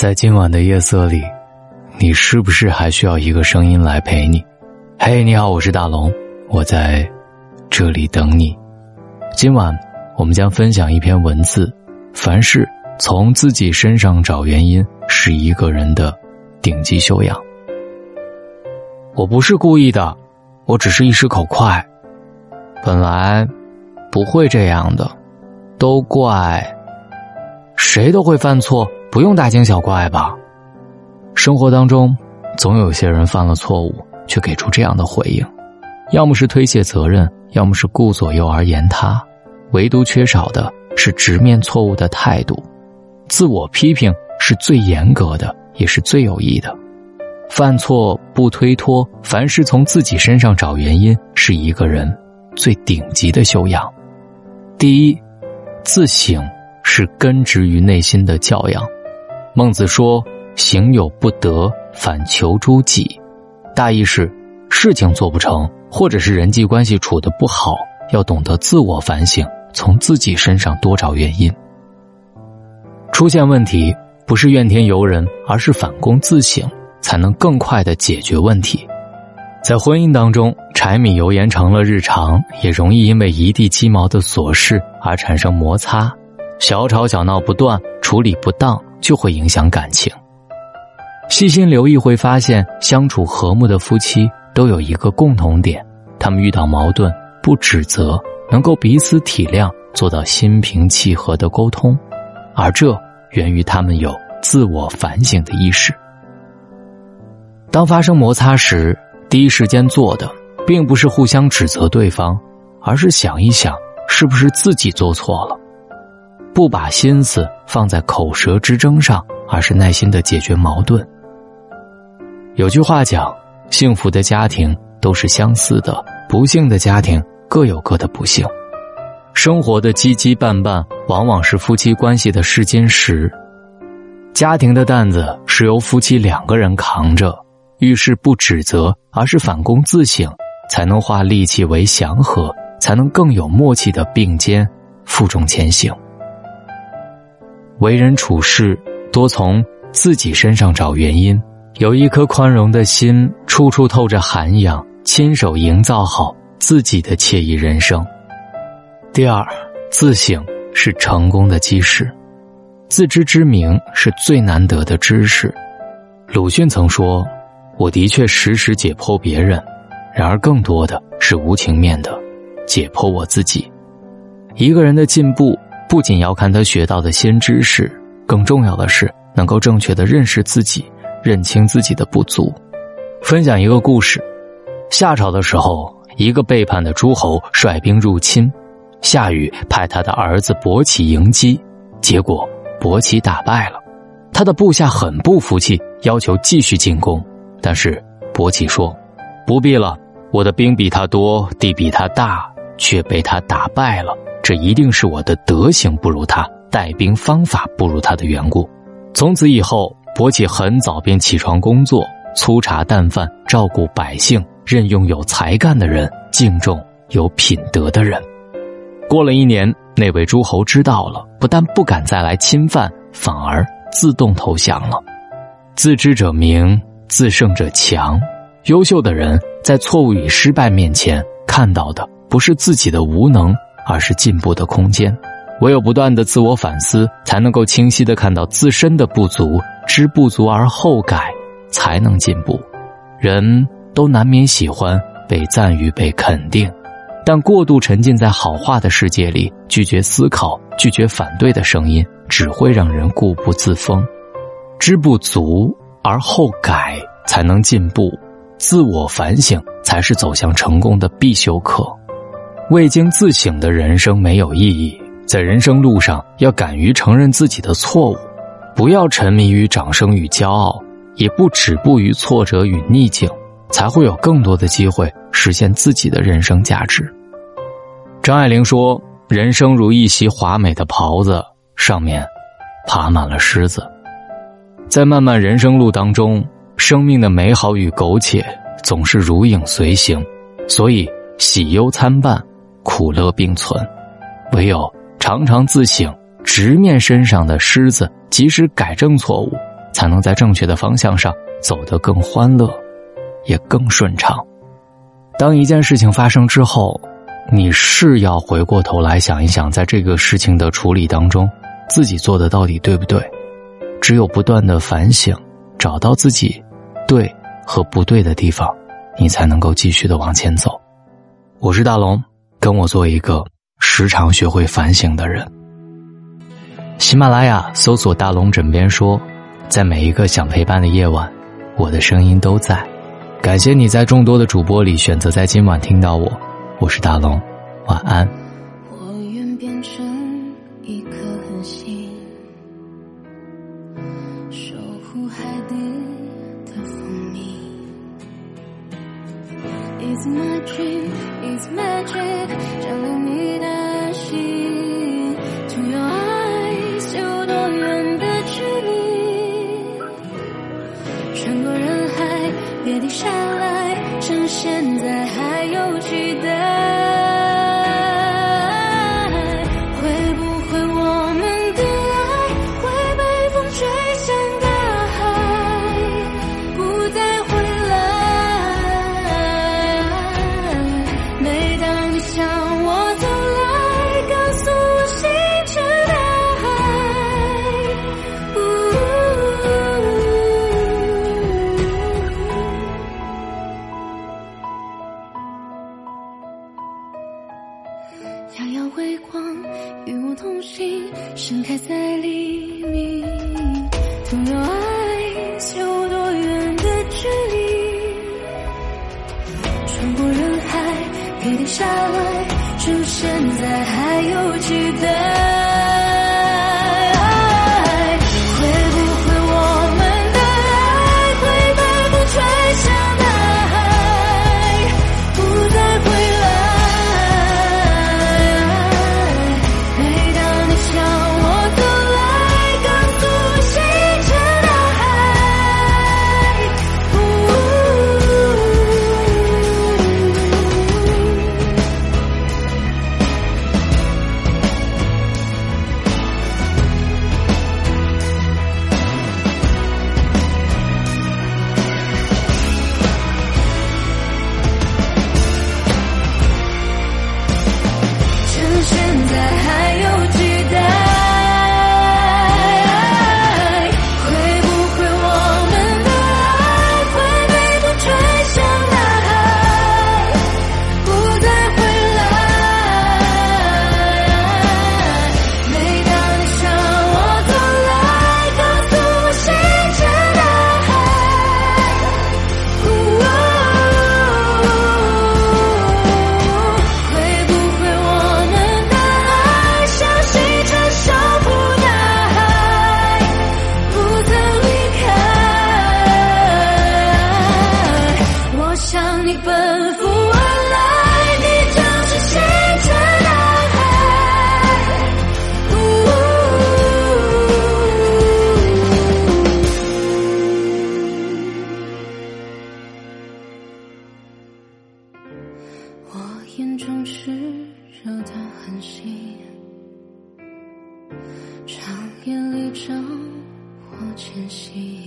在今晚的夜色里，你是不是还需要一个声音来陪你？嘿，你好，我是大龙，我在这里等你。今晚我们将分享一篇文字：凡事从自己身上找原因，是一个人的顶级修养。我不是故意的，我只是一时口快，本来不会这样的，都怪谁都会犯错。不用大惊小怪吧。生活当中，总有些人犯了错误，却给出这样的回应：要么是推卸责任，要么是顾左右而言他，唯独缺少的是直面错误的态度。自我批评是最严格的，也是最有益的。犯错不推脱，凡事从自己身上找原因，是一个人最顶级的修养。第一，自省是根植于内心的教养。孟子说：“行有不得，反求诸己。”大意是，事情做不成，或者是人际关系处得不好，要懂得自我反省，从自己身上多找原因。出现问题，不是怨天尤人，而是反躬自省，才能更快的解决问题。在婚姻当中，柴米油盐成了日常，也容易因为一地鸡毛的琐事而产生摩擦，小吵小闹不断，处理不当。就会影响感情。细心留意会发现，相处和睦的夫妻都有一个共同点：他们遇到矛盾不指责，能够彼此体谅，做到心平气和的沟通。而这源于他们有自我反省的意识。当发生摩擦时，第一时间做的并不是互相指责对方，而是想一想，是不是自己做错了。不把心思放在口舌之争上，而是耐心的解决矛盾。有句话讲：“幸福的家庭都是相似的，不幸的家庭各有各的不幸。”生活的羁羁绊绊，往往是夫妻关系的试金石。家庭的担子是由夫妻两个人扛着，遇事不指责，而是反躬自省，才能化戾气为祥和，才能更有默契的并肩负重前行。为人处事，多从自己身上找原因，有一颗宽容的心，处处透着涵养，亲手营造好自己的惬意人生。第二，自省是成功的基石，自知之明是最难得的知识。鲁迅曾说：“我的确时时解剖别人，然而更多的是无情面的解剖我自己。”一个人的进步。不仅要看他学到的新知识，更重要的是能够正确的认识自己，认清自己的不足。分享一个故事：夏朝的时候，一个背叛的诸侯率兵入侵，夏禹派他的儿子伯启迎击，结果伯启打败了。他的部下很不服气，要求继续进攻，但是伯启说：“不必了，我的兵比他多，地比他大，却被他打败了。”这一定是我的德行不如他，带兵方法不如他的缘故。从此以后，伯起很早便起床工作，粗茶淡饭，照顾百姓，任用有才干的人，敬重有品德的人。过了一年，那位诸侯知道了，不但不敢再来侵犯，反而自动投降了。自知者明，自胜者强。优秀的人在错误与失败面前，看到的不是自己的无能。而是进步的空间，唯有不断的自我反思，才能够清晰的看到自身的不足，知不足而后改，才能进步。人都难免喜欢被赞誉、被肯定，但过度沉浸在好话的世界里，拒绝思考、拒绝反对的声音，只会让人固步自封。知不足而后改，才能进步。自我反省才是走向成功的必修课。未经自省的人生没有意义，在人生路上要敢于承认自己的错误，不要沉迷于掌声与骄傲，也不止步于挫折与逆境，才会有更多的机会实现自己的人生价值。张爱玲说：“人生如一袭华美的袍子，上面爬满了虱子。”在漫漫人生路当中，生命的美好与苟且总是如影随形，所以喜忧参半。苦乐并存，唯有常常自省，直面身上的虱子，及时改正错误，才能在正确的方向上走得更欢乐，也更顺畅。当一件事情发生之后，你是要回过头来想一想，在这个事情的处理当中，自己做的到底对不对？只有不断的反省，找到自己对和不对的地方，你才能够继续的往前走。我是大龙，跟我做一个时常学会反省的人。喜马拉雅搜索“大龙枕边说”，在每一个想陪伴的夜晚，我的声音都在。感谢你在众多的主播里选择在今晚听到我。我是大龙，晚安。It's my dream, it's magic，照亮你的心。To your eyes，有多远的距离？穿过人海，别停下来，趁现在还有期待。遥遥微光，与我同行，盛开在黎明。总有爱，有多远的距离？穿过人海，别停下来，趁现在还有期待。热的恒星，长夜里照我前行。